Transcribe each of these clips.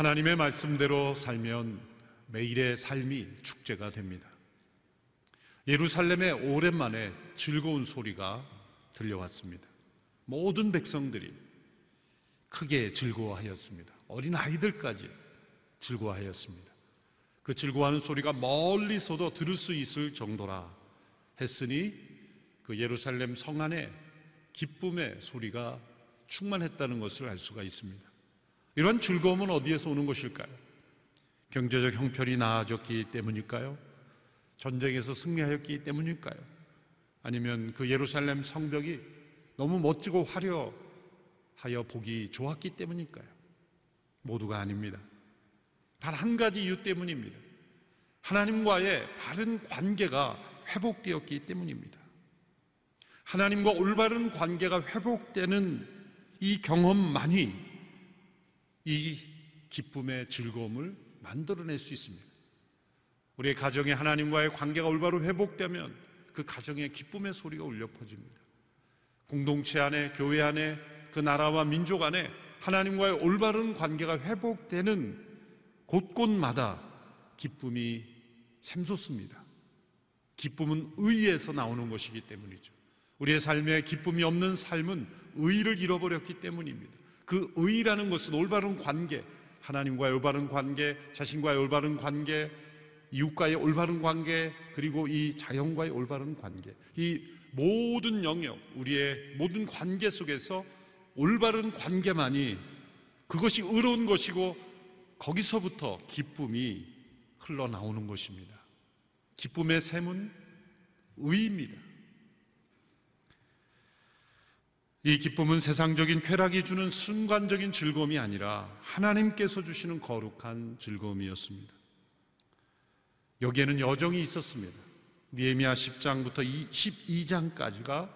하나님의 말씀대로 살면 매일의 삶이 축제가 됩니다. 예루살렘에 오랜만에 즐거운 소리가 들려왔습니다. 모든 백성들이 크게 즐거워하였습니다. 어린 아이들까지 즐거워하였습니다. 그 즐거워하는 소리가 멀리서도 들을 수 있을 정도라 했으니 그 예루살렘 성 안에 기쁨의 소리가 충만했다는 것을 알 수가 있습니다. 이런 즐거움은 어디에서 오는 것일까요? 경제적 형편이 나아졌기 때문일까요? 전쟁에서 승리하였기 때문일까요? 아니면 그 예루살렘 성벽이 너무 멋지고 화려하여 보기 좋았기 때문일까요? 모두가 아닙니다. 단 한 가지 이유 때문입니다. 하나님과의 바른 관계가 회복되었기 때문입니다. 하나님과 올바른 관계가 회복되는 이 경험만이 이 기쁨의 즐거움을 만들어낼 수 있습니다. 우리의 가정에 하나님과의 관계가 올바로 회복되면 그 가정에 기쁨의 소리가 울려 퍼집니다. 공동체 안에, 교회 안에, 그 나라와 민족 안에 하나님과의 올바른 관계가 회복되는 곳곳마다 기쁨이 샘솟습니다. 기쁨은 의에서 나오는 것이기 때문이죠. 우리의 삶에 기쁨이 없는 삶은 의를 잃어버렸기 때문입니다. 그 의라는 것은 올바른 관계, 하나님과의 올바른 관계, 자신과의 올바른 관계, 이웃과의 올바른 관계, 그리고 이 자연과의 올바른 관계. 이 모든 영역, 우리의 모든 관계 속에서 올바른 관계만이 그것이 의로운 것이고 거기서부터 기쁨이 흘러나오는 것입니다. 기쁨의 샘은 의입니다. 이 기쁨은 세상적인 쾌락이 주는 순간적인 즐거움이 아니라 하나님께서 주시는 거룩한 즐거움이었습니다. 여기에는 여정이 있었습니다. 니에미아 10장부터 12장까지가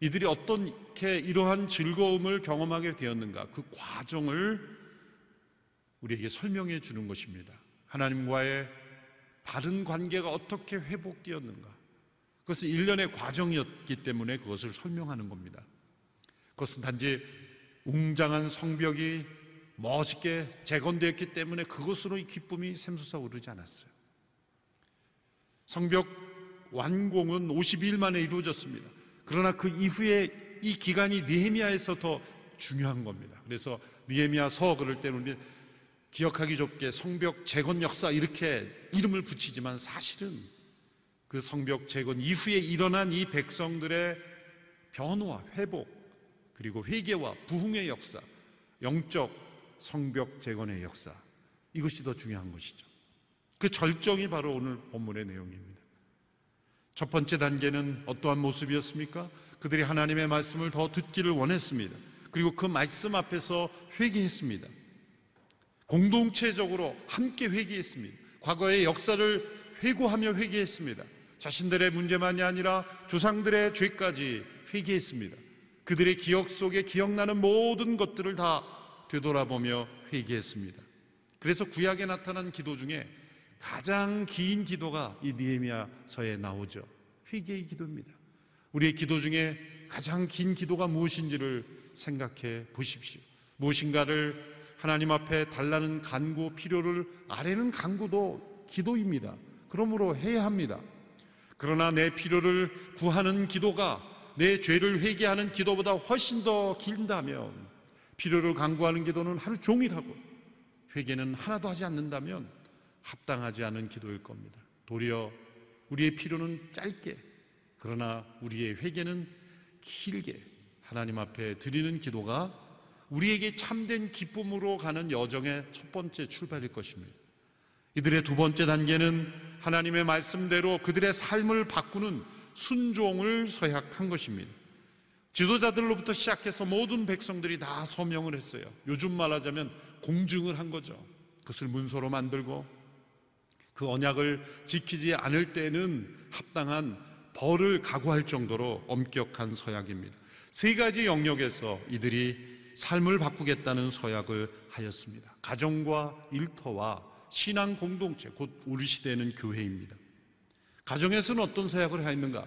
이들이 어떻게 이러한 즐거움을 경험하게 되었는가 그 과정을 우리에게 설명해 주는 것입니다. 하나님과의 바른 관계가 어떻게 회복되었는가 그것은 일련의 과정이었기 때문에 그것을 설명하는 겁니다. 그것은 단지 웅장한 성벽이 멋있게 재건되었기 때문에 그것으로 이 기쁨이 샘솟아 오르지 않았어요. 성벽 완공은 52일 만에 이루어졌습니다. 그러나 그 이후에 이 기간이 니헤미야에서 더 중요한 겁니다. 그래서 니헤미야서 그럴 때는 기억하기 좁게 성벽 재건 역사 이렇게 이름을 붙이지만 사실은 그 성벽 재건 이후에 일어난 이 백성들의 변화, 회복, 그리고 회개와 부흥의 역사, 영적 성벽 재건의 역사, 이것이 더 중요한 것이죠. 그 절정이 바로 오늘 본문의 내용입니다. 첫 번째 단계는 어떠한 모습이었습니까? 그들이 하나님의 말씀을 더 듣기를 원했습니다. 그리고 그 말씀 앞에서 회개했습니다. 공동체적으로 함께 회개했습니다. 과거의 역사를 회고하며 회개했습니다. 자신들의 문제만이 아니라 조상들의 죄까지 회개했습니다. 그들의 기억 속에 기억나는 모든 것들을 다 되돌아보며 회개했습니다. 그래서 구약에 나타난 기도 중에 가장 긴 기도가 이 니에미아서에 나오죠. 회개의 기도입니다. 우리의 기도 중에 가장 긴 기도가 무엇인지를 생각해 보십시오. 무엇인가를 하나님 앞에 달라는 간구, 필요를 아래는 간구도 기도입니다. 그러므로 해야 합니다. 그러나 내 필요를 구하는 기도가 내 죄를 회개하는 기도보다 훨씬 더 길다면 필요를 강구하는 기도는 하루 종일 하고 회개는 하나도 하지 않는다면 합당하지 않은 기도일 겁니다. 도리어 우리의 필요는 짧게 그러나 우리의 회개는 길게 하나님 앞에 드리는 기도가 우리에게 참된 기쁨으로 가는 여정의 첫 번째 출발일 것입니다. 이들의 두 번째 단계는 하나님의 말씀대로 그들의 삶을 바꾸는 순종을 서약한 것입니다. 지도자들로부터 시작해서 모든 백성들이 다 서명을 했어요. 요즘 말하자면 공증을 한 거죠. 그것을 문서로 만들고 그 언약을 지키지 않을 때는 합당한 벌을 각오할 정도로 엄격한 서약입니다. 세 가지 영역에서 이들이 삶을 바꾸겠다는 서약을 하였습니다. 가정과 일터와 신앙 공동체, 곧 우리 시대는 교회입니다. 가정에서는 어떤 사약을 하였는가?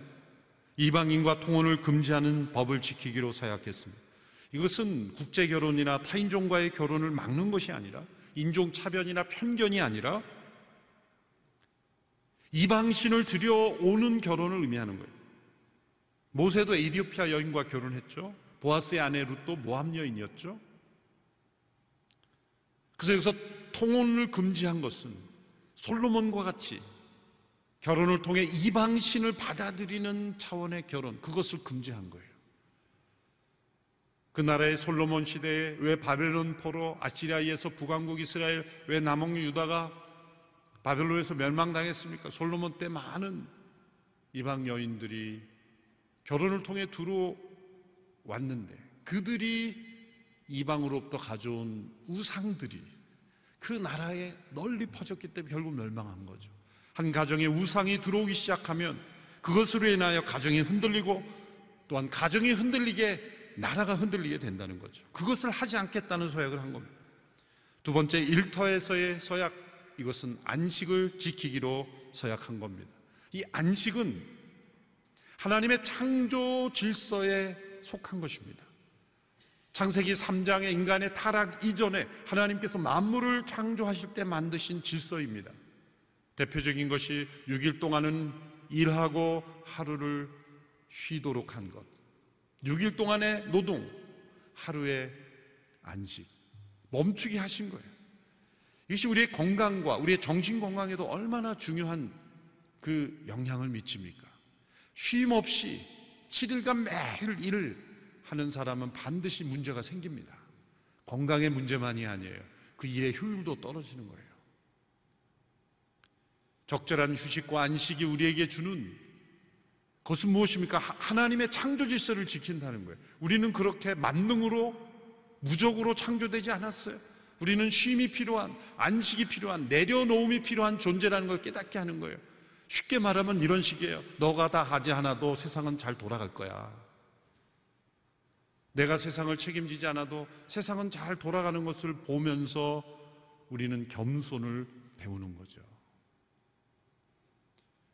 이방인과 통혼을 금지하는 법을 지키기로 사약했습니다. 이것은 국제 결혼이나 타인종과의 결혼을 막는 것이 아니라 인종 차별이나 편견이 아니라 이방신을 들여오는 결혼을 의미하는 거예요. 모세도 에디오피아 여인과 결혼했죠. 보아스의 아내 룻도 모함 여인이었죠. 그래서 여기서 통혼을 금지한 것은 솔로몬과 같이 결혼을 통해 이방신을 받아들이는 차원의 결혼, 그것을 금지한 거예요. 그 나라의 솔로몬 시대에 왜 바벨론 포로 아시리아에서 북왕국 이스라엘 왜 남왕 유다가 바벨론에서 멸망당했습니까? 솔로몬 때 많은 이방 여인들이 결혼을 통해 들어왔는데 그들이 이방으로부터 가져온 우상들이 그 나라에 널리 퍼졌기 때문에 결국 멸망한 거죠. 한 가정에 우상이 들어오기 시작하면 그것으로 인하여 가정이 흔들리고 또한 가정이 흔들리게 나라가 흔들리게 된다는 거죠. 그것을 하지 않겠다는 서약을 한 겁니다. 두 번째 일터에서의 서약 이것은 안식을 지키기로 서약한 겁니다. 이 안식은 하나님의 창조 질서에 속한 것입니다. 창세기 3장의 인간의 타락 이전에 하나님께서 만물을 창조하실 때 만드신 질서입니다. 대표적인 것이 6일 동안은 일하고 하루를 쉬도록 한 것. 6일 동안의 노동, 하루의 안식. 멈추게 하신 거예요. 이것이 우리의 건강과 우리의 정신 건강에도 얼마나 중요한 그 영향을 미칩니까? 쉼 없이 7일간 매일 일을 하는 사람은 반드시 문제가 생깁니다. 건강의 문제만이 아니에요. 그 일의 효율도 떨어지는 거예요. 적절한 휴식과 안식이 우리에게 주는 그것은 무엇입니까? 하나님의 창조 질서를 지킨다는 거예요. 우리는 그렇게 만능으로 무적으로 창조되지 않았어요. 우리는 쉼이 필요한, 안식이 필요한, 내려놓음이 필요한 존재라는 걸 깨닫게 하는 거예요. 쉽게 말하면 이런 식이에요. 너가 다 하지 않아도 세상은 잘 돌아갈 거야. 내가 세상을 책임지지 않아도 세상은 잘 돌아가는 것을 보면서 우리는 겸손을 배우는 거죠.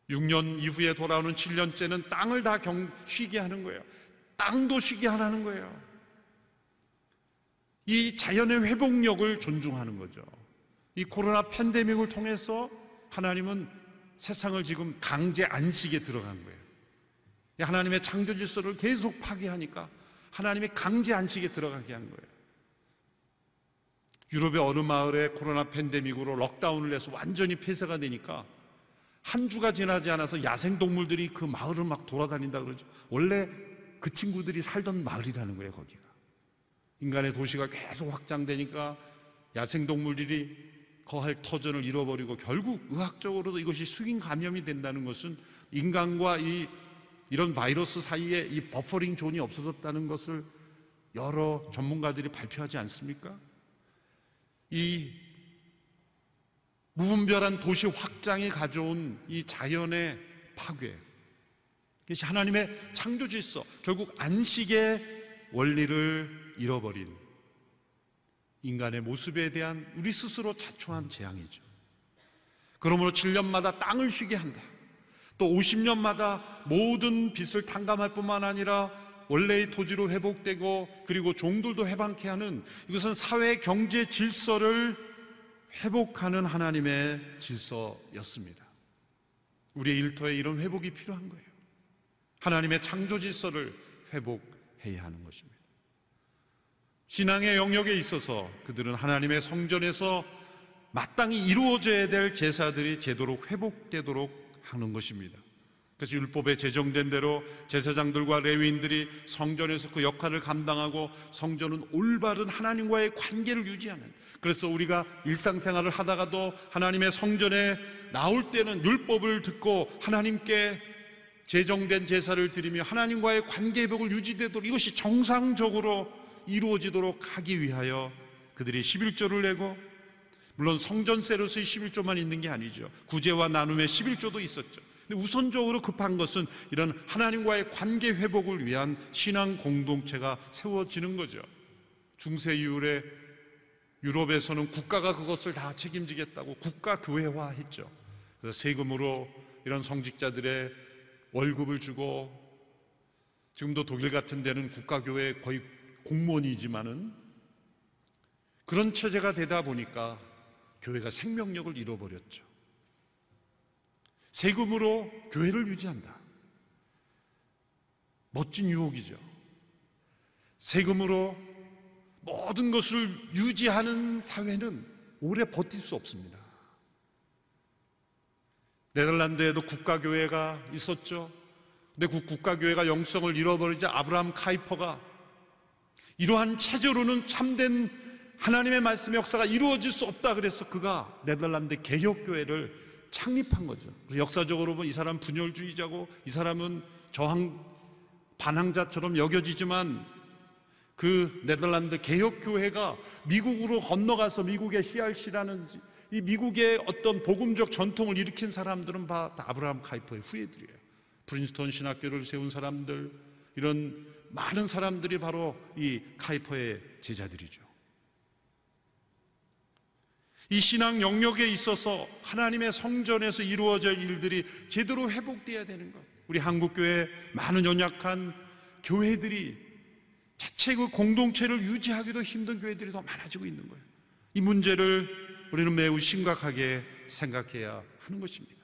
6년 이후에 돌아오는 7년째는 땅을 다 경, 쉬게 하는 거예요. 땅도 쉬게 하라는 거예요. 이 자연의 회복력을 존중하는 거죠. 이 코로나 팬데믹을 통해서 하나님은 세상을 지금 강제 안식에 들어간 거예요. 하나님의 창조 질서를 계속 파괴하니까 하나님이 강제 안식에 들어가게 한 거예요. 유럽의 어느 마을에 코로나 팬데믹으로 럭다운을 해서 완전히 폐쇄가 되니까 한 주가 지나지 않아서 야생동물들이 그 마을을 막 돌아다닌다 그러죠. 원래 그 친구들이 살던 마을이라는 거예요, 거기가. 인간의 도시가 계속 확장되니까 야생동물들이 거할 터전을 잃어버리고 결국 의학적으로도 이것이 수인 감염이 된다는 것은 인간과 이 이런 바이러스 사이에 이 buffering zone이 없어졌다는 것을 여러 전문가들이 발표하지 않습니까? 이 무분별한 도시 확장이 가져온 이 자연의 파괴. 이것이 하나님의 창조 질서, 결국 안식의 원리를 잃어버린 인간의 모습에 대한 우리 스스로 자초한 재앙이죠. 그러므로 7년마다 땅을 쉬게 한다. 또 50년마다 모든 빚을 탕감할 뿐만 아니라 원래의 토지로 회복되고 그리고 종들도 해방케 하는 이것은 사회 경제 질서를 회복하는 하나님의 질서였습니다. 우리의 일터에 이런 회복이 필요한 거예요. 하나님의 창조 질서를 회복해야 하는 것입니다. 신앙의 영역에 있어서 그들은 하나님의 성전에서 마땅히 이루어져야 될 제사들이 제대로 회복되도록 하는 것입니다. 그래서 율법에 제정된 대로 제사장들과 레위인들이 성전에서 그 역할을 감당하고 성전은 올바른 하나님과의 관계를 유지하는 그래서 우리가 일상생활을 하다가도 하나님의 성전에 나올 때는 율법을 듣고 하나님께 제정된 제사를 드리며 하나님과의 관계 회복을 유지되도록 이것이 정상적으로 이루어지도록 하기 위하여 그들이 11조를 내고 물론 성전세로서의 11조만 있는 게 아니죠. 구제와 나눔의 11조도 있었죠. 근데 우선적으로 급한 것은 이런 하나님과의 관계 회복을 위한 신앙 공동체가 세워지는 거죠. 중세 이후에 유럽에서는 국가가 그것을 다 책임지겠다고 국가 교회화 했죠. 그래서 세금으로 이런 성직자들의 월급을 주고 지금도 독일 같은 데는 국가 교회 거의 공무원이지만은 그런 체제가 되다 보니까 교회가 생명력을 잃어버렸죠. 세금으로 교회를 유지한다. 멋진 유혹이죠. 세금으로 모든 것을 유지하는 사회는 오래 버틸 수 없습니다. 네덜란드에도 국가교회가 있었죠. 근데 그 국가교회가 영성을 잃어버리자 아브라함 카이퍼가 이러한 체제로는 참된 하나님의 말씀의 역사가 이루어질 수 없다 그래서 그가 네덜란드 개혁교회를 창립한 거죠. 역사적으로 보면 이 사람 분열주의자고 이 사람은 저항 반항자처럼 여겨지지만 그 네덜란드 개혁교회가 미국으로 건너가서 미국의 CRC라는 이 미국의 어떤 복음적 전통을 일으킨 사람들은 다 아브라함 카이퍼의 후예들이에요. 프린스턴 신학교를 세운 사람들, 이런 많은 사람들이 바로 이 카이퍼의 제자들이죠. 이 신앙 영역에 있어서 하나님의 성전에서 이루어질 일들이 제대로 회복되어야 되는 것. 우리 한국교회 많은 연약한 교회들이 자체 그 공동체를 유지하기도 힘든 교회들이 더 많아지고 있는 거예요. 이 문제를 우리는 매우 심각하게 생각해야 하는 것입니다.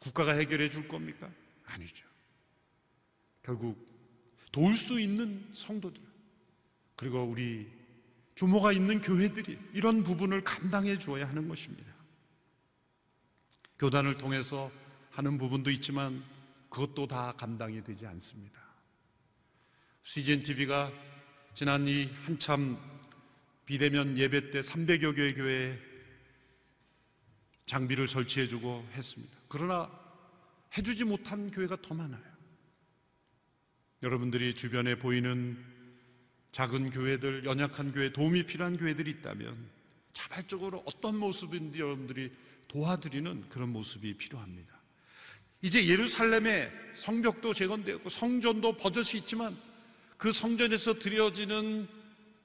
국가가 해결해 줄 겁니까? 아니죠. 결국 도울 수 있는 성도들, 그리고 우리 규모가 있는 교회들이 이런 부분을 감당해 주어야 하는 것입니다. 교단을 통해서 하는 부분도 있지만 그것도 다 감당이 되지 않습니다. CGN TV가 지난 이 한참 비대면 예배 때 300여 개의 교회에 장비를 설치해 주고 했습니다. 그러나 해주지 못한 교회가 더 많아요. 여러분들이 주변에 보이는 작은 교회들, 연약한 교회, 도움이 필요한 교회들이 있다면 자발적으로 어떤 모습인지 여러분들이 도와드리는 그런 모습이 필요합니다. 이제 예루살렘에 성벽도 재건되었고 성전도 버젓이 있지만 그 성전에서 드려지는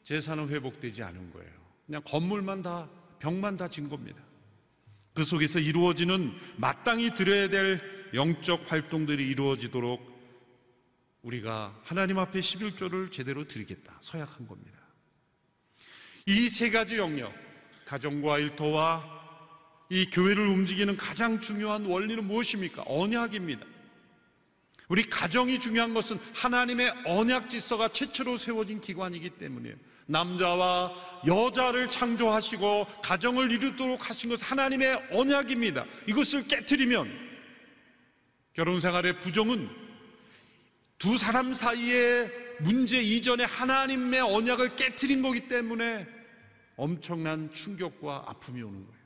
제사는 회복되지 않은 거예요. 그냥 건물만 다, 벽만 다 진 겁니다. 그 속에서 이루어지는 마땅히 드려야 될 영적 활동들이 이루어지도록 우리가 하나님 앞에 11조를 제대로 드리겠다. 서약한 겁니다. 이 세 가지 영역, 가정과 일터와 이 교회를 움직이는 가장 중요한 원리는 무엇입니까? 언약입니다. 우리 가정이 중요한 것은 하나님의 언약 질서가 최초로 세워진 기관이기 때문이에요. 남자와 여자를 창조하시고 가정을 이루도록 하신 것은 하나님의 언약입니다. 이것을 깨뜨리면 결혼 생활의 부정은 두 사람 사이의 문제 이전에 하나님의 언약을 깨뜨린 거기 때문에 엄청난 충격과 아픔이 오는 거예요.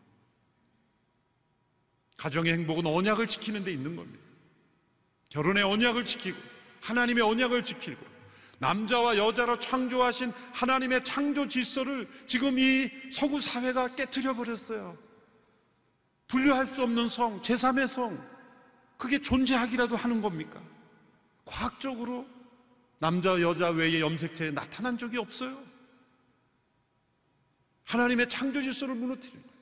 가정의 행복은 언약을 지키는 데 있는 겁니다. 결혼의 언약을 지키고 하나님의 언약을 지키고 남자와 여자로 창조하신 하나님의 창조 질서를 지금 이 서구 사회가 깨뜨려 버렸어요. 분류할 수 없는 성, 제3의 성, 그게 존재하기라도 하는 겁니까? 과학적으로 남자, 여자 외에 염색체에 나타난 적이 없어요. 하나님의 창조 질서를 무너뜨린 거예요.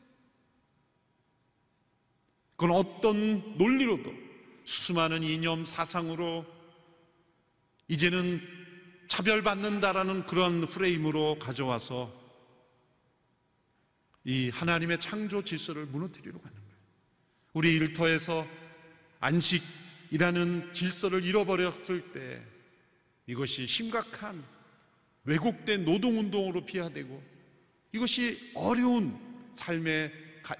그건 어떤 논리로도 수많은 이념 사상으로 이제는 차별받는다라는 그런 프레임으로 가져와서 이 하나님의 창조 질서를 무너뜨리러 가는 거예요. 우리 일터에서 안식 이라는 질서를 잃어버렸을 때 이것이 심각한 왜곡된 노동운동으로 비화되고 이것이 어려운 삶의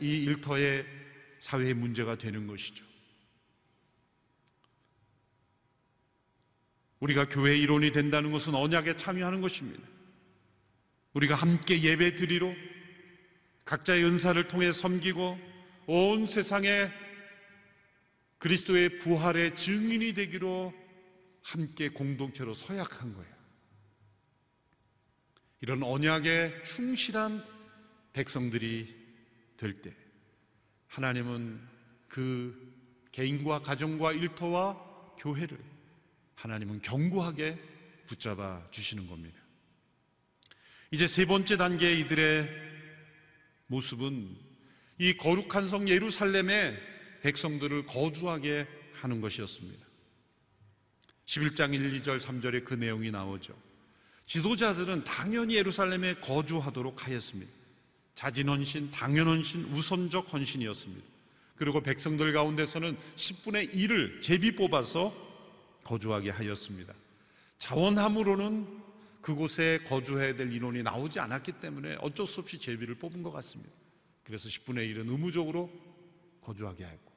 이 일터의 사회의 문제가 되는 것이죠. 우리가 교회 이론이 된다는 것은 언약에 참여하는 것입니다. 우리가 함께 예배 드리러 각자의 은사를 통해 섬기고 온 세상에 그리스도의 부활의 증인이 되기로 함께 공동체로 서약한 거예요. 이런 언약에 충실한 백성들이 될 때, 하나님은 그 개인과 가정과 일터와 교회를 하나님은 견고하게 붙잡아 주시는 겁니다. 이제 세 번째 단계의 이들의 모습은 이 거룩한 성 예루살렘에 백성들을 거주하게 하는 것이었습니다. 11장 1, 2절, 3절에 그 내용이 나오죠. 지도자들은 당연히 예루살렘에 거주하도록 하였습니다. 자진헌신, 당연헌신, 우선적 헌신이었습니다. 그리고 백성들 가운데서는 10분의 1을 제비 뽑아서 거주하게 하였습니다. 자원함으로는 그곳에 거주해야 될 인원이 나오지 않았기 때문에 어쩔 수 없이 제비를 뽑은 것 같습니다. 그래서 10분의 1은 의무적으로 거주하게 했고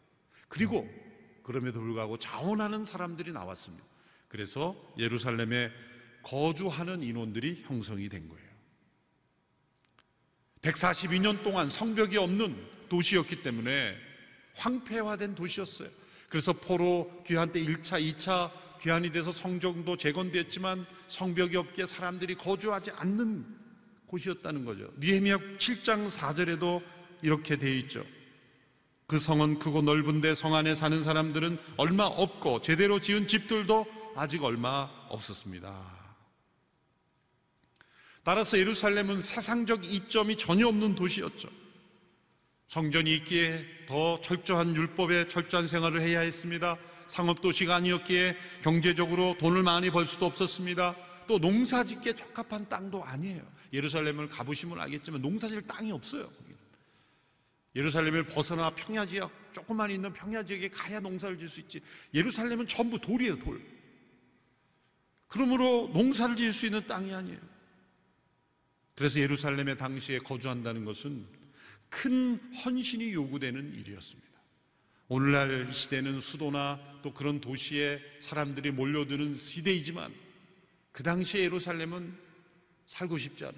그리고 그럼에도 불구하고 자원하는 사람들이 나왔습니다. 그래서 예루살렘에 거주하는 인원들이 형성이 된 거예요. 142년 동안 성벽이 없는 도시였기 때문에 황폐화된 도시였어요. 그래서 포로 귀한 때 1차, 2차 귀환이 돼서 성정도 재건됐지만 성벽이 없게 사람들이 거주하지 않는 곳이었다는 거죠. 니에미야 7장 4절에도 이렇게 되어 있죠. 그 성은 크고 넓은데 성 안에 사는 사람들은 얼마 없고 제대로 지은 집들도 아직 얼마 없었습니다. 따라서 예루살렘은 사상적 이점이 전혀 없는 도시였죠. 성전이 있기에 더 철저한 율법에 철저한 생활을 해야 했습니다. 상업도시가 아니었기에 경제적으로 돈을 많이 벌 수도 없었습니다. 또 농사 짓기에 적합한 땅도 아니에요. 예루살렘을 가보시면 알겠지만 농사 질 땅이 없어요. 예루살렘을 벗어나 평야 지역, 조금만 있는 평야 지역에 가야 농사를 질수 있지. 예루살렘은 전부 돌이에요, 돌. 그러므로 농사를 지을 수 있는 땅이 아니에요. 그래서 예루살렘에 당시에 거주한다는 것은 큰 헌신이 요구되는 일이었습니다. 오늘날 시대는 수도나 또 그런 도시에 사람들이 몰려드는 시대이지만 그 당시에 예루살렘은 살고 싶지 않은,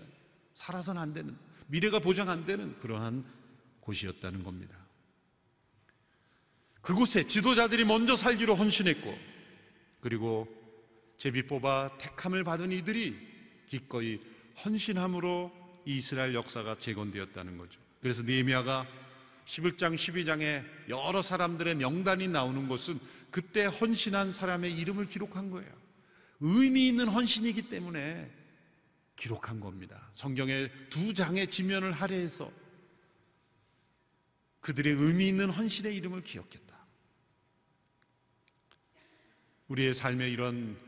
살아서는 안 되는, 미래가 보장 안 되는 그러한 곳이었다는 겁니다. 그곳에 지도자들이 먼저 살기로 헌신했고, 그리고 제비 뽑아 택함을 받은 이들이 기꺼이 헌신함으로 이스라엘 역사가 재건되었다는 거죠. 그래서 니에미아가 11장 12장에 여러 사람들의 명단이 나오는 것은 그때 헌신한 사람의 이름을 기록한 거예요. 의미 있는 헌신이기 때문에 기록한 겁니다. 성경의 두 장의 지면을 할애해서 그들의 의미 있는 헌신의 이름을 기억했다. 우리의 삶에 이런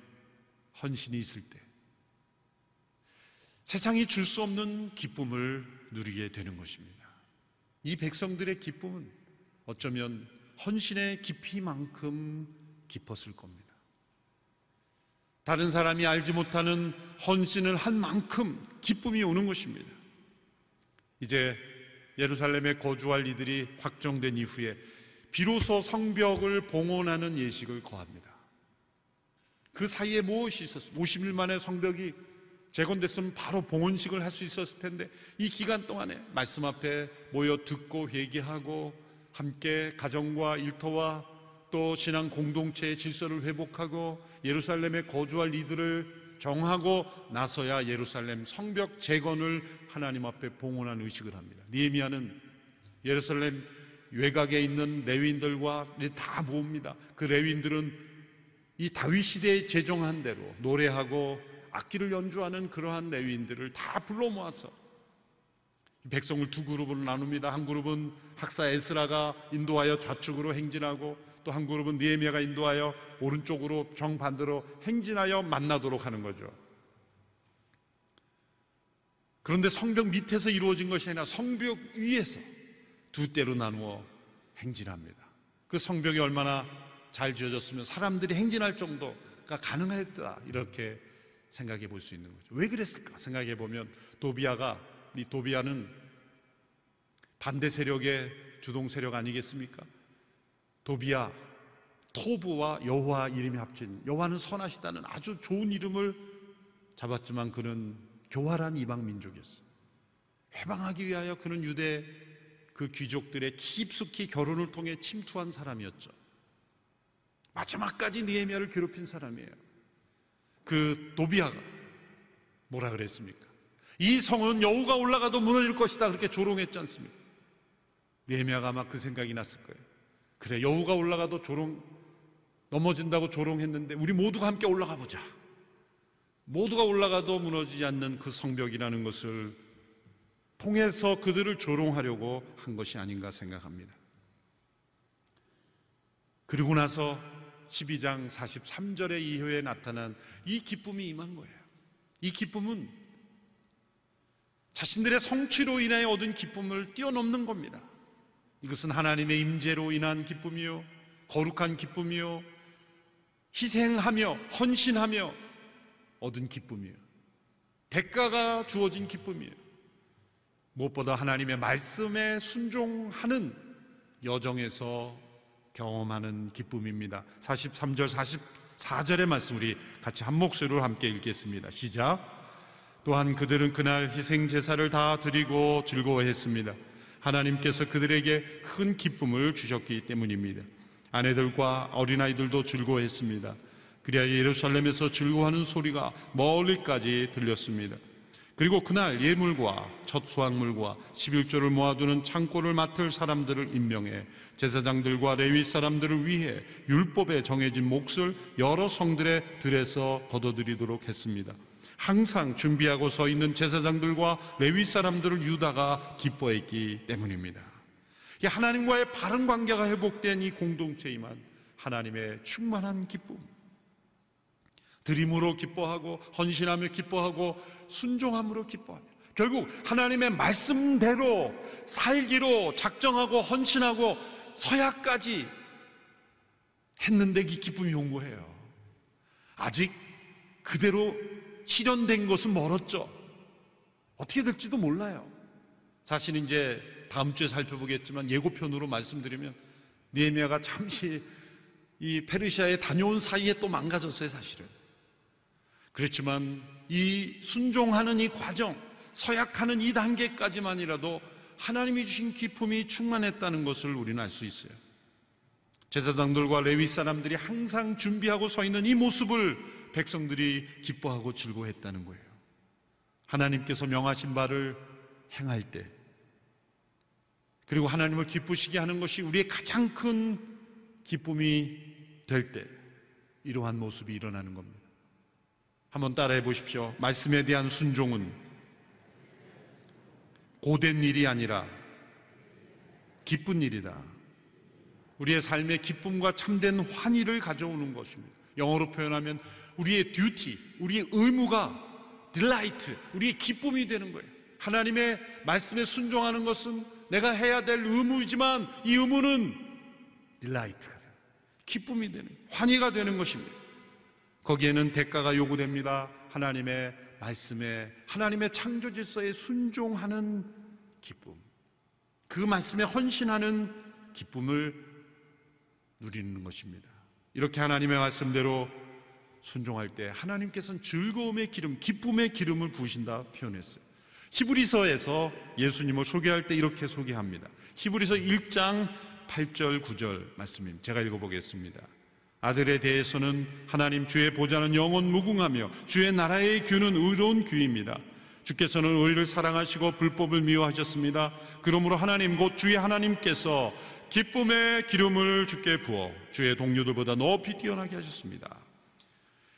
헌신이 있을 때 세상이 줄 수 없는 기쁨을 누리게 되는 것입니다. 이 백성들의 기쁨은 어쩌면 헌신의 깊이만큼 깊었을 겁니다. 다른 사람이 알지 못하는 헌신을 한 만큼 기쁨이 오는 것입니다. 이제 예루살렘에 거주할 이들이 확정된 이후에 비로소 성벽을 봉헌하는 예식을 거합니다. 그 사이에 무엇이 있었습니까? 50일 만에 성벽이 재건됐으면 바로 봉헌식을 할 수 있었을 텐데 이 기간 동안에 말씀 앞에 모여 듣고 회개하고 함께 가정과 일터와 또 신앙 공동체의 질서를 회복하고 예루살렘에 거주할 이들을 정하고 나서야 예루살렘 성벽 재건을 하나님 앞에 봉헌한 의식을 합니다. 니에미아는 예루살렘 외곽에 있는 레위인들과 다 모읍니다. 그 레위인들은 이 다윗 시대에 제정한 대로 노래하고 악기를 연주하는 그러한 레위인들을 다 불러 모아서 백성을 두 그룹으로 나눕니다. 한 그룹은 학사 에스라가 인도하여 좌측으로 행진하고 또 한 그룹은 니에미아가 인도하여 오른쪽으로 정반대로 행진하여 만나도록 하는 거죠. 그런데 성벽 밑에서 이루어진 것이 아니라 성벽 위에서 두 때로 나누어 행진합니다. 그 성벽이 얼마나 잘 지어졌으면 사람들이 행진할 정도가 가능했다 이렇게 생각해 볼 수 있는 거죠. 왜 그랬을까 생각해 보면 도비아가 이 도비아는 반대 세력의 주동 세력 아니겠습니까? 도비아 토부와 여호와 이름이 합친 여호와는 선하시다는 아주 좋은 이름을 잡았지만 그는 교활한 이방 민족이었어요. 해방하기 위하여 그는 유대 그 귀족들의 깊숙이 결혼을 통해 침투한 사람이었죠. 마지막까지 니에미아를 괴롭힌 사람이에요. 그 도비아가 뭐라 그랬습니까? 이 성은 여우가 올라가도 무너질 것이다 그렇게 조롱했지 않습니까? 예미아가 아마 그 생각이 났을 거예요. 그래 여우가 올라가도 조롱 넘어진다고 조롱했는데 우리 모두가 함께 올라가 보자. 모두가 올라가도 무너지지 않는 그 성벽이라는 것을 통해서 그들을 조롱하려고 한 것이 아닌가 생각합니다. 그리고 나서 12장 43절의 이후에 나타난 이 기쁨이 임한 거예요. 이 기쁨은 자신들의 성취로 인하여 얻은 기쁨을 뛰어넘는 겁니다. 이것은 하나님의 임재로 인한 기쁨이요, 거룩한 기쁨이요, 희생하며 헌신하며 얻은 기쁨이에요. 대가가 주어진 기쁨이에요. 무엇보다 하나님의 말씀에 순종하는 여정에서 경험하는 기쁨입니다. 43절, 44절의 말씀 우리 같이 한 목소리로 함께 읽겠습니다. 시작. 또한 그들은 그날 희생 제사를 다 드리고 즐거워했습니다. 하나님께서 그들에게 큰 기쁨을 주셨기 때문입니다. 아내들과 어린아이들도 즐거워했습니다. 그리하여 예루살렘에서 즐거워하는 소리가 멀리까지 들렸습니다. 그리고 그날 예물과 첫 수확물과 11조를 모아두는 창고를 맡을 사람들을 임명해 제사장들과 레위 사람들을 위해 율법에 정해진 몫을 여러 성들의 들에서 걷어들이도록 했습니다. 항상 준비하고 서 있는 제사장들과 레위 사람들을 유다가 기뻐했기 때문입니다. 하나님과의 바른 관계가 회복된 이 공동체이만 하나님의 충만한 기쁨, 드림으로 기뻐하고 헌신하며 기뻐하고 순종함으로 기뻐하며 결국 하나님의 말씀대로 살기로 작정하고 헌신하고 서야까지 했는데 이 기쁨이 온 거예요. 아직 그대로 실현된 것은 멀었죠. 어떻게 될지도 몰라요. 사실 이제 다음 주에 살펴보겠지만 예고편으로 말씀드리면 니에미아가 잠시 이 페르시아에 다녀온 사이에 또 망가졌어요, 사실은. 그렇지만 이 순종하는 이 과정, 서약하는 이 단계까지만이라도 하나님이 주신 기쁨이 충만했다는 것을 우리는 알 수 있어요. 제사장들과 레위 사람들이 항상 준비하고 서 있는 이 모습을 백성들이 기뻐하고 즐거워했다는 거예요. 하나님께서 명하신 바를 행할 때, 그리고 하나님을 기쁘시게 하는 것이 우리의 가장 큰 기쁨이 될 때, 이러한 모습이 일어나는 겁니다. 한번 따라해 보십시오. 말씀에 대한 순종은 고된 일이 아니라 기쁜 일이다. 우리의 삶의 기쁨과 참된 환희를 가져오는 것입니다. 영어로 표현하면 우리의 duty, 우리의 의무가 delight, 우리의 기쁨이 되는 거예요. 하나님의 말씀에 순종하는 것은 내가 해야 될 의무이지만 이 의무는 delight가 돼요. 기쁨이 되는, 환희가 되는 것입니다. 거기에는 대가가 요구됩니다. 하나님의 말씀에, 하나님의 창조 질서에 순종하는 기쁨. 그 말씀에 헌신하는 기쁨을 누리는 것입니다. 이렇게 하나님의 말씀대로 순종할 때 하나님께서는 즐거움의 기름, 기쁨의 기름을 부으신다 표현했어요. 히브리서에서 예수님을 소개할 때 이렇게 소개합니다. 히브리서 1장 8절 9절 말씀입니다. 제가 읽어보겠습니다. 아들에 대해서는 하나님 주의 보좌는 영원 무궁하며 주의 나라의 규는 의로운 규입니다. 주께서는 의를 사랑하시고 불법을 미워하셨습니다. 그러므로 하나님 곧 주의 하나님께서 기쁨의 기름을 주께 부어 주의 동료들보다 높이 뛰어나게 하셨습니다.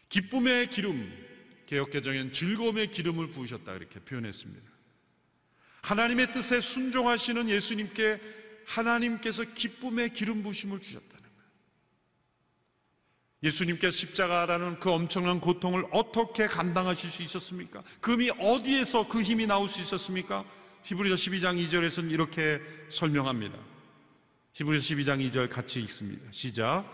기쁨의 기름, 개혁개정엔 즐거움의 기름을 부으셨다 이렇게 표현했습니다. 하나님의 뜻에 순종하시는 예수님께 하나님께서 기쁨의 기름 부심을 주셨다는 거예요. 예수님께서 십자가라는 그 엄청난 고통을 어떻게 감당하실 수 있었습니까? 금이 어디에서 그 힘이 나올 수 있었습니까? 히브리서 12장 2절에서는 이렇게 설명합니다. 히브리서 12장 2절 같이 읽습니다. 시작.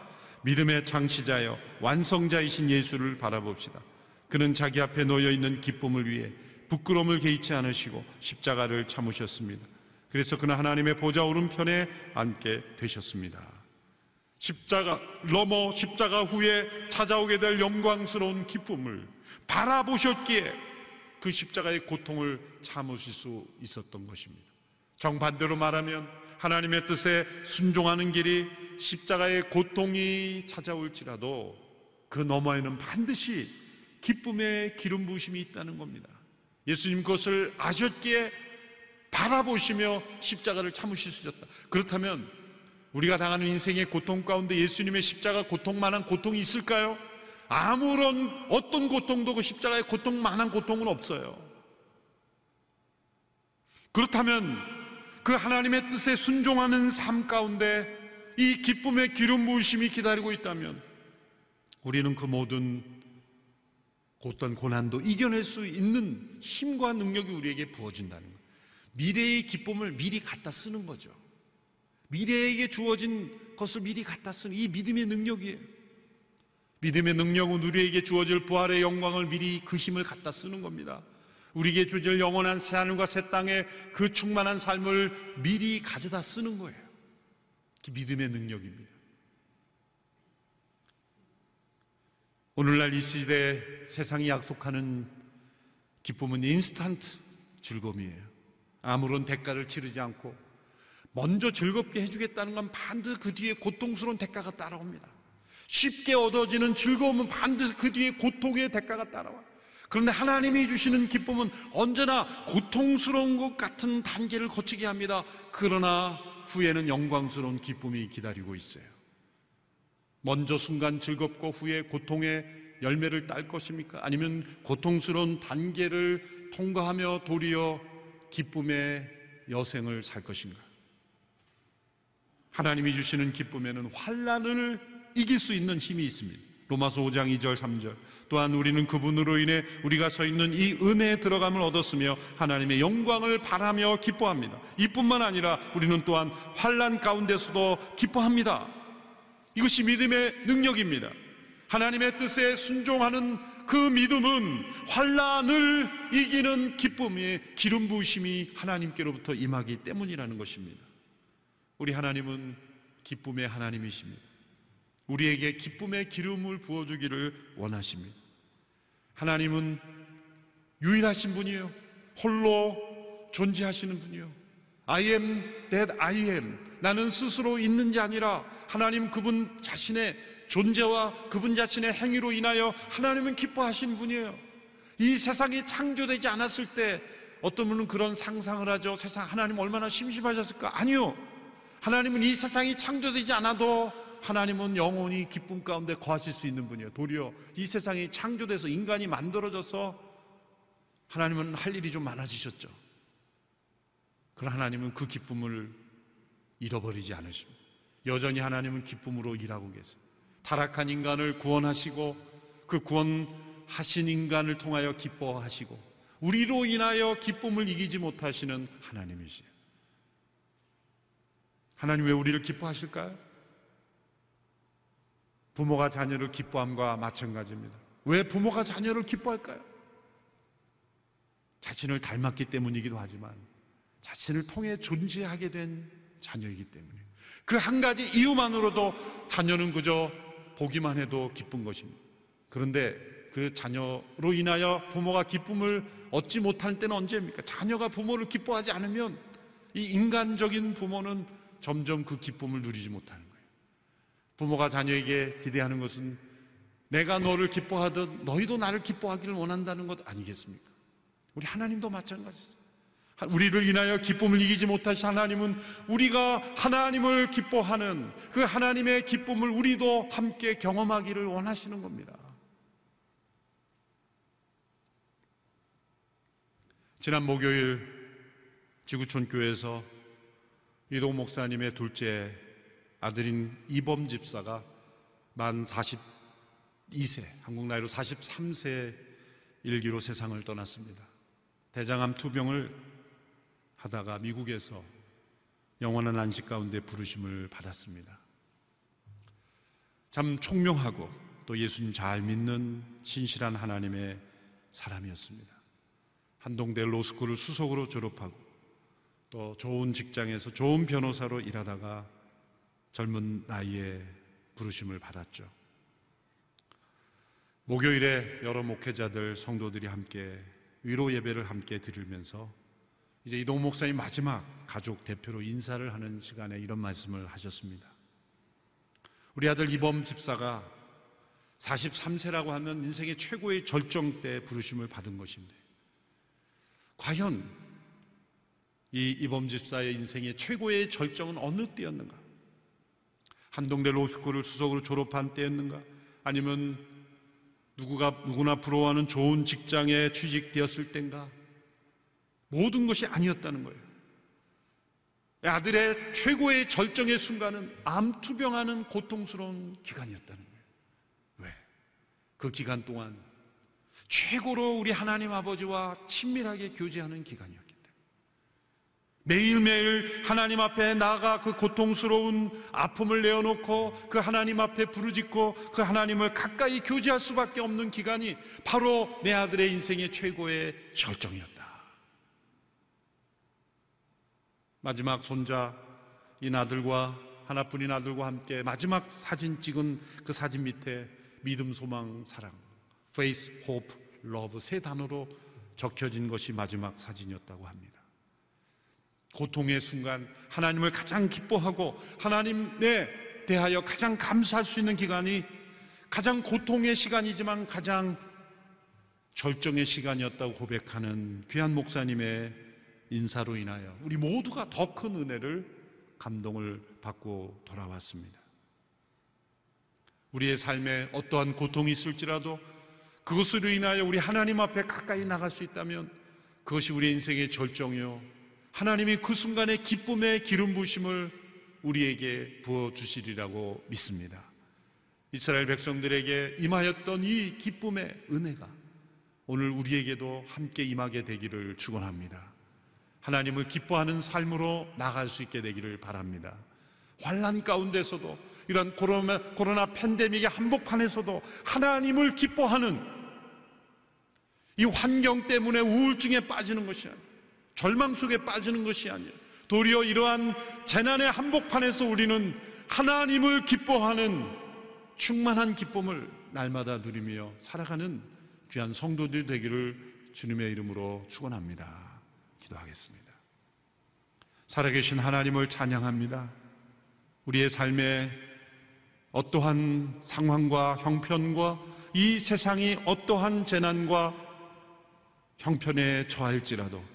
믿음의 창시자여 완성자이신 예수를 바라봅시다. 그는 자기 앞에 놓여 있는 기쁨을 위해 부끄러움을 개의치 않으시고 십자가를 참으셨습니다. 그래서 그는 하나님의 보좌 오른편에 앉게 되셨습니다. 십자가 넘어 십자가 후에 찾아오게 될 영광스러운 기쁨을 바라보셨기에 그 십자가의 고통을 참으실 수 있었던 것입니다. 정반대로 말하면 하나님의 뜻에 순종하는 길이 십자가의 고통이 찾아올지라도 그 너머에는 반드시 기쁨의 기름 부심이 있다는 겁니다. 예수님 그것을 아셨기에 바라보시며 십자가를 참으실 수 있었다. 그렇다면 우리가 당하는 인생의 고통 가운데 예수님의 십자가 고통만한 고통이 있을까요? 아무런 어떤 고통도 그 십자가의 고통만한 고통은 없어요. 그렇다면 그 하나님의 뜻에 순종하는 삶 가운데 이 기쁨의 기름 부으심이 기다리고 있다면 우리는 그 모든 어떤 고난도 이겨낼 수 있는 힘과 능력이 우리에게 부어진다는 것. 미래의 기쁨을 미리 갖다 쓰는 거죠. 미래에게 주어진 것을 미리 갖다 쓰는 이 믿음의 능력이에요. 믿음의 능력은 우리에게 주어질 부활의 영광을 미리 그 힘을 갖다 쓰는 겁니다. 우리에게 주어질 영원한 새 하늘과 새 땅에 그 충만한 삶을 미리 가져다 쓰는 거예요. 믿음의 능력입니다. 오늘날 이 시대에 세상이 약속하는 기쁨은 인스턴트 즐거움이에요. 아무런 대가를 치르지 않고 먼저 즐겁게 해주겠다는 건 반드시 그 뒤에 고통스러운 대가가 따라옵니다. 쉽게 얻어지는 즐거움은 반드시 그 뒤에 고통의 대가가 따라와. 그런데 하나님이 주시는 기쁨은 언제나 고통스러운 것 같은 단계를 거치게 합니다. 그러나 후에는 영광스러운 기쁨이 기다리고 있어요. 먼저 순간 즐겁고 후에 고통의 열매를 딸 것입니까? 아니면 고통스러운 단계를 통과하며 도리어 기쁨의 여생을 살 것인가? 하나님이 주시는 기쁨에는 환란을 이길 수 있는 힘이 있습니다. 로마서 5장 2절 3절. 또한 우리는 그분으로 인해 우리가 서 있는 이 은혜에 들어감을 얻었으며 하나님의 영광을 바라며 기뻐합니다. 이뿐만 아니라 우리는 또한 환란 가운데서도 기뻐합니다. 이것이 믿음의 능력입니다. 하나님의 뜻에 순종하는 그 믿음은 환란을 이기는 기쁨의 기름 부으심이 하나님께로부터 임하기 때문이라는 것입니다. 우리 하나님은 기쁨의 하나님이십니다. 우리에게 기쁨의 기름을 부어주기를 원하십니다. 하나님은 유일하신 분이에요. 홀로 존재하시는 분이요. I am that I am. 나는 스스로 있는 게 아니라 하나님 그분 자신의 존재와 그분 자신의 행위로 인하여 하나님은 기뻐하시는 분이에요. 이 세상이 창조되지 않았을 때 어떤 분은 그런 상상을 하죠. 세상 하나님 얼마나 심심하셨을까? 아니요. 하나님은 이 세상이 창조되지 않아도 하나님은 영원히 기쁨 가운데 거하실 수 있는 분이에요. 도리어 이 세상이 창조돼서 인간이 만들어져서 하나님은 할 일이 좀 많아지셨죠. 그러나 하나님은 그 기쁨을 잃어버리지 않으십니다. 여전히 하나님은 기쁨으로 일하고 계세요. 타락한 인간을 구원하시고 그 구원하신 인간을 통하여 기뻐하시고 우리로 인하여 기쁨을 이기지 못하시는 하나님이시에요. 하나님 왜 우리를 기뻐하실까요? 부모가 자녀를 기뻐함과 마찬가지입니다. 왜 부모가 자녀를 기뻐할까요? 자신을 닮았기 때문이기도 하지만 자신을 통해 존재하게 된 자녀이기 때문에 그 한 가지 이유만으로도 자녀는 그저 보기만 해도 기쁜 것입니다. 그런데 그 자녀로 인하여 부모가 기쁨을 얻지 못할 때는 언제입니까? 자녀가 부모를 기뻐하지 않으면 이 인간적인 부모는 점점 그 기쁨을 누리지 못하는. 부모가 자녀에게 기대하는 것은 내가 너를 기뻐하듯 너희도 나를 기뻐하기를 원한다는 것 아니겠습니까? 우리 하나님도 마찬가지입니다. 우리를 인하여 기쁨을 이기지 못하신 하나님은 우리가 하나님을 기뻐하는 그 하나님의 기쁨을 우리도 함께 경험하기를 원하시는 겁니다. 지난 목요일 지구촌 교회에서 이동 목사님의 둘째 아들인 이범 집사가 만 42세, 한국 나이로 43세 일기로 세상을 떠났습니다. 대장암 투병을 하다가 미국에서 영원한 안식 가운데 부르심을 받았습니다. 참 총명하고 또 예수님 잘 믿는 신실한 하나님의 사람이었습니다. 한동대 로스쿨을 수석으로 졸업하고 또 좋은 직장에서 좋은 변호사로 일하다가 젊은 나이에 부르심을 받았죠. 목요일에 여러 목회자들, 성도들이 함께 위로 예배를 함께 드리면서 이제 이동 목사님 마지막 가족 대표로 인사를 하는 시간에 이런 말씀을 하셨습니다. 우리 아들 이범 집사가 43세라고 하면 인생의 최고의 절정 때 부르심을 받은 것인데 과연 이 이범 집사의 인생의 최고의 절정은 어느 때였는가? 한동대 로스쿨을 수석으로 졸업한 때였는가? 아니면 누구가 누구나 부러워하는 좋은 직장에 취직되었을 때인가? 모든 것이 아니었다는 거예요. 아들의 최고의 절정의 순간은 암 투병하는 고통스러운 기간이었다는 거예요. 왜? 그 기간 동안 최고로 우리 하나님 아버지와 친밀하게 교제하는 기간이었기 때문에 매일매일 하나님 앞에 나가 그 고통스러운 아픔을 내어놓고 그 하나님 앞에 부르짖고 그 하나님을 가까이 교제할 수밖에 없는 기간이 바로 내 아들의 인생의 최고의 절정이었다. 마지막 손자 이 아들과 하나뿐인 아들과 함께 마지막 사진 찍은 그 사진 밑에 믿음, 소망, 사랑, faith, hope, love 세 단어로 적혀진 것이 마지막 사진이었다고 합니다. 고통의 순간 하나님을 가장 기뻐하고 하나님에 대하여 가장 감사할 수 있는 기간이 가장 고통의 시간이지만 가장 절정의 시간이었다고 고백하는 귀한 목사님의 인사로 인하여 우리 모두가 더 큰 은혜를 감동을 받고 돌아왔습니다. 우리의 삶에 어떠한 고통이 있을지라도 그것으로 인하여 우리 하나님 앞에 가까이 나갈 수 있다면 그것이 우리 인생의 절정이요. 하나님이 그 순간의 기쁨의 기름 부심을 우리에게 부어 주시리라고 믿습니다. 이스라엘 백성들에게 임하였던 이 기쁨의 은혜가 오늘 우리에게도 함께 임하게 되기를 축원합니다. 하나님을 기뻐하는 삶으로 나갈 수 있게 되기를 바랍니다. 환란 가운데서도 이런 코로나, 코로나 팬데믹의 한복판에서도 하나님을 기뻐하는 이 환경 때문에 우울증에 빠지는 것이 아니에요. 절망 속에 빠지는 것이 아니에요. 도리어 이러한 재난의 한복판에서 우리는 하나님을 기뻐하는 충만한 기쁨을 날마다 누리며 살아가는 귀한 성도들이 되기를 주님의 이름으로 축원합니다. 기도하겠습니다. 살아계신 하나님을 찬양합니다. 우리의 삶에 어떠한 상황과 형편과 이 세상이 어떠한 재난과 형편에 처할지라도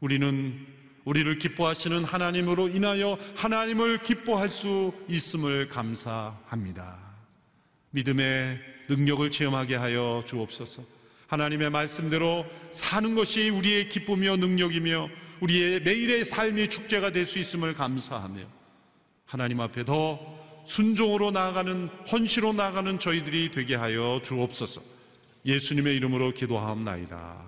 우리는 우리를 기뻐하시는 하나님으로 인하여 하나님을 기뻐할 수 있음을 감사합니다. 믿음의 능력을 체험하게 하여 주옵소서. 하나님의 말씀대로 사는 것이 우리의 기쁨이며 능력이며 우리의 매일의 삶이 축제가 될 수 있음을 감사하며 하나님 앞에 더 순종으로 나아가는 헌시로 나아가는 저희들이 되게 하여 주옵소서. 예수님의 이름으로 기도하옵나이다.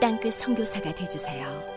땅끝 성교사가 되주세요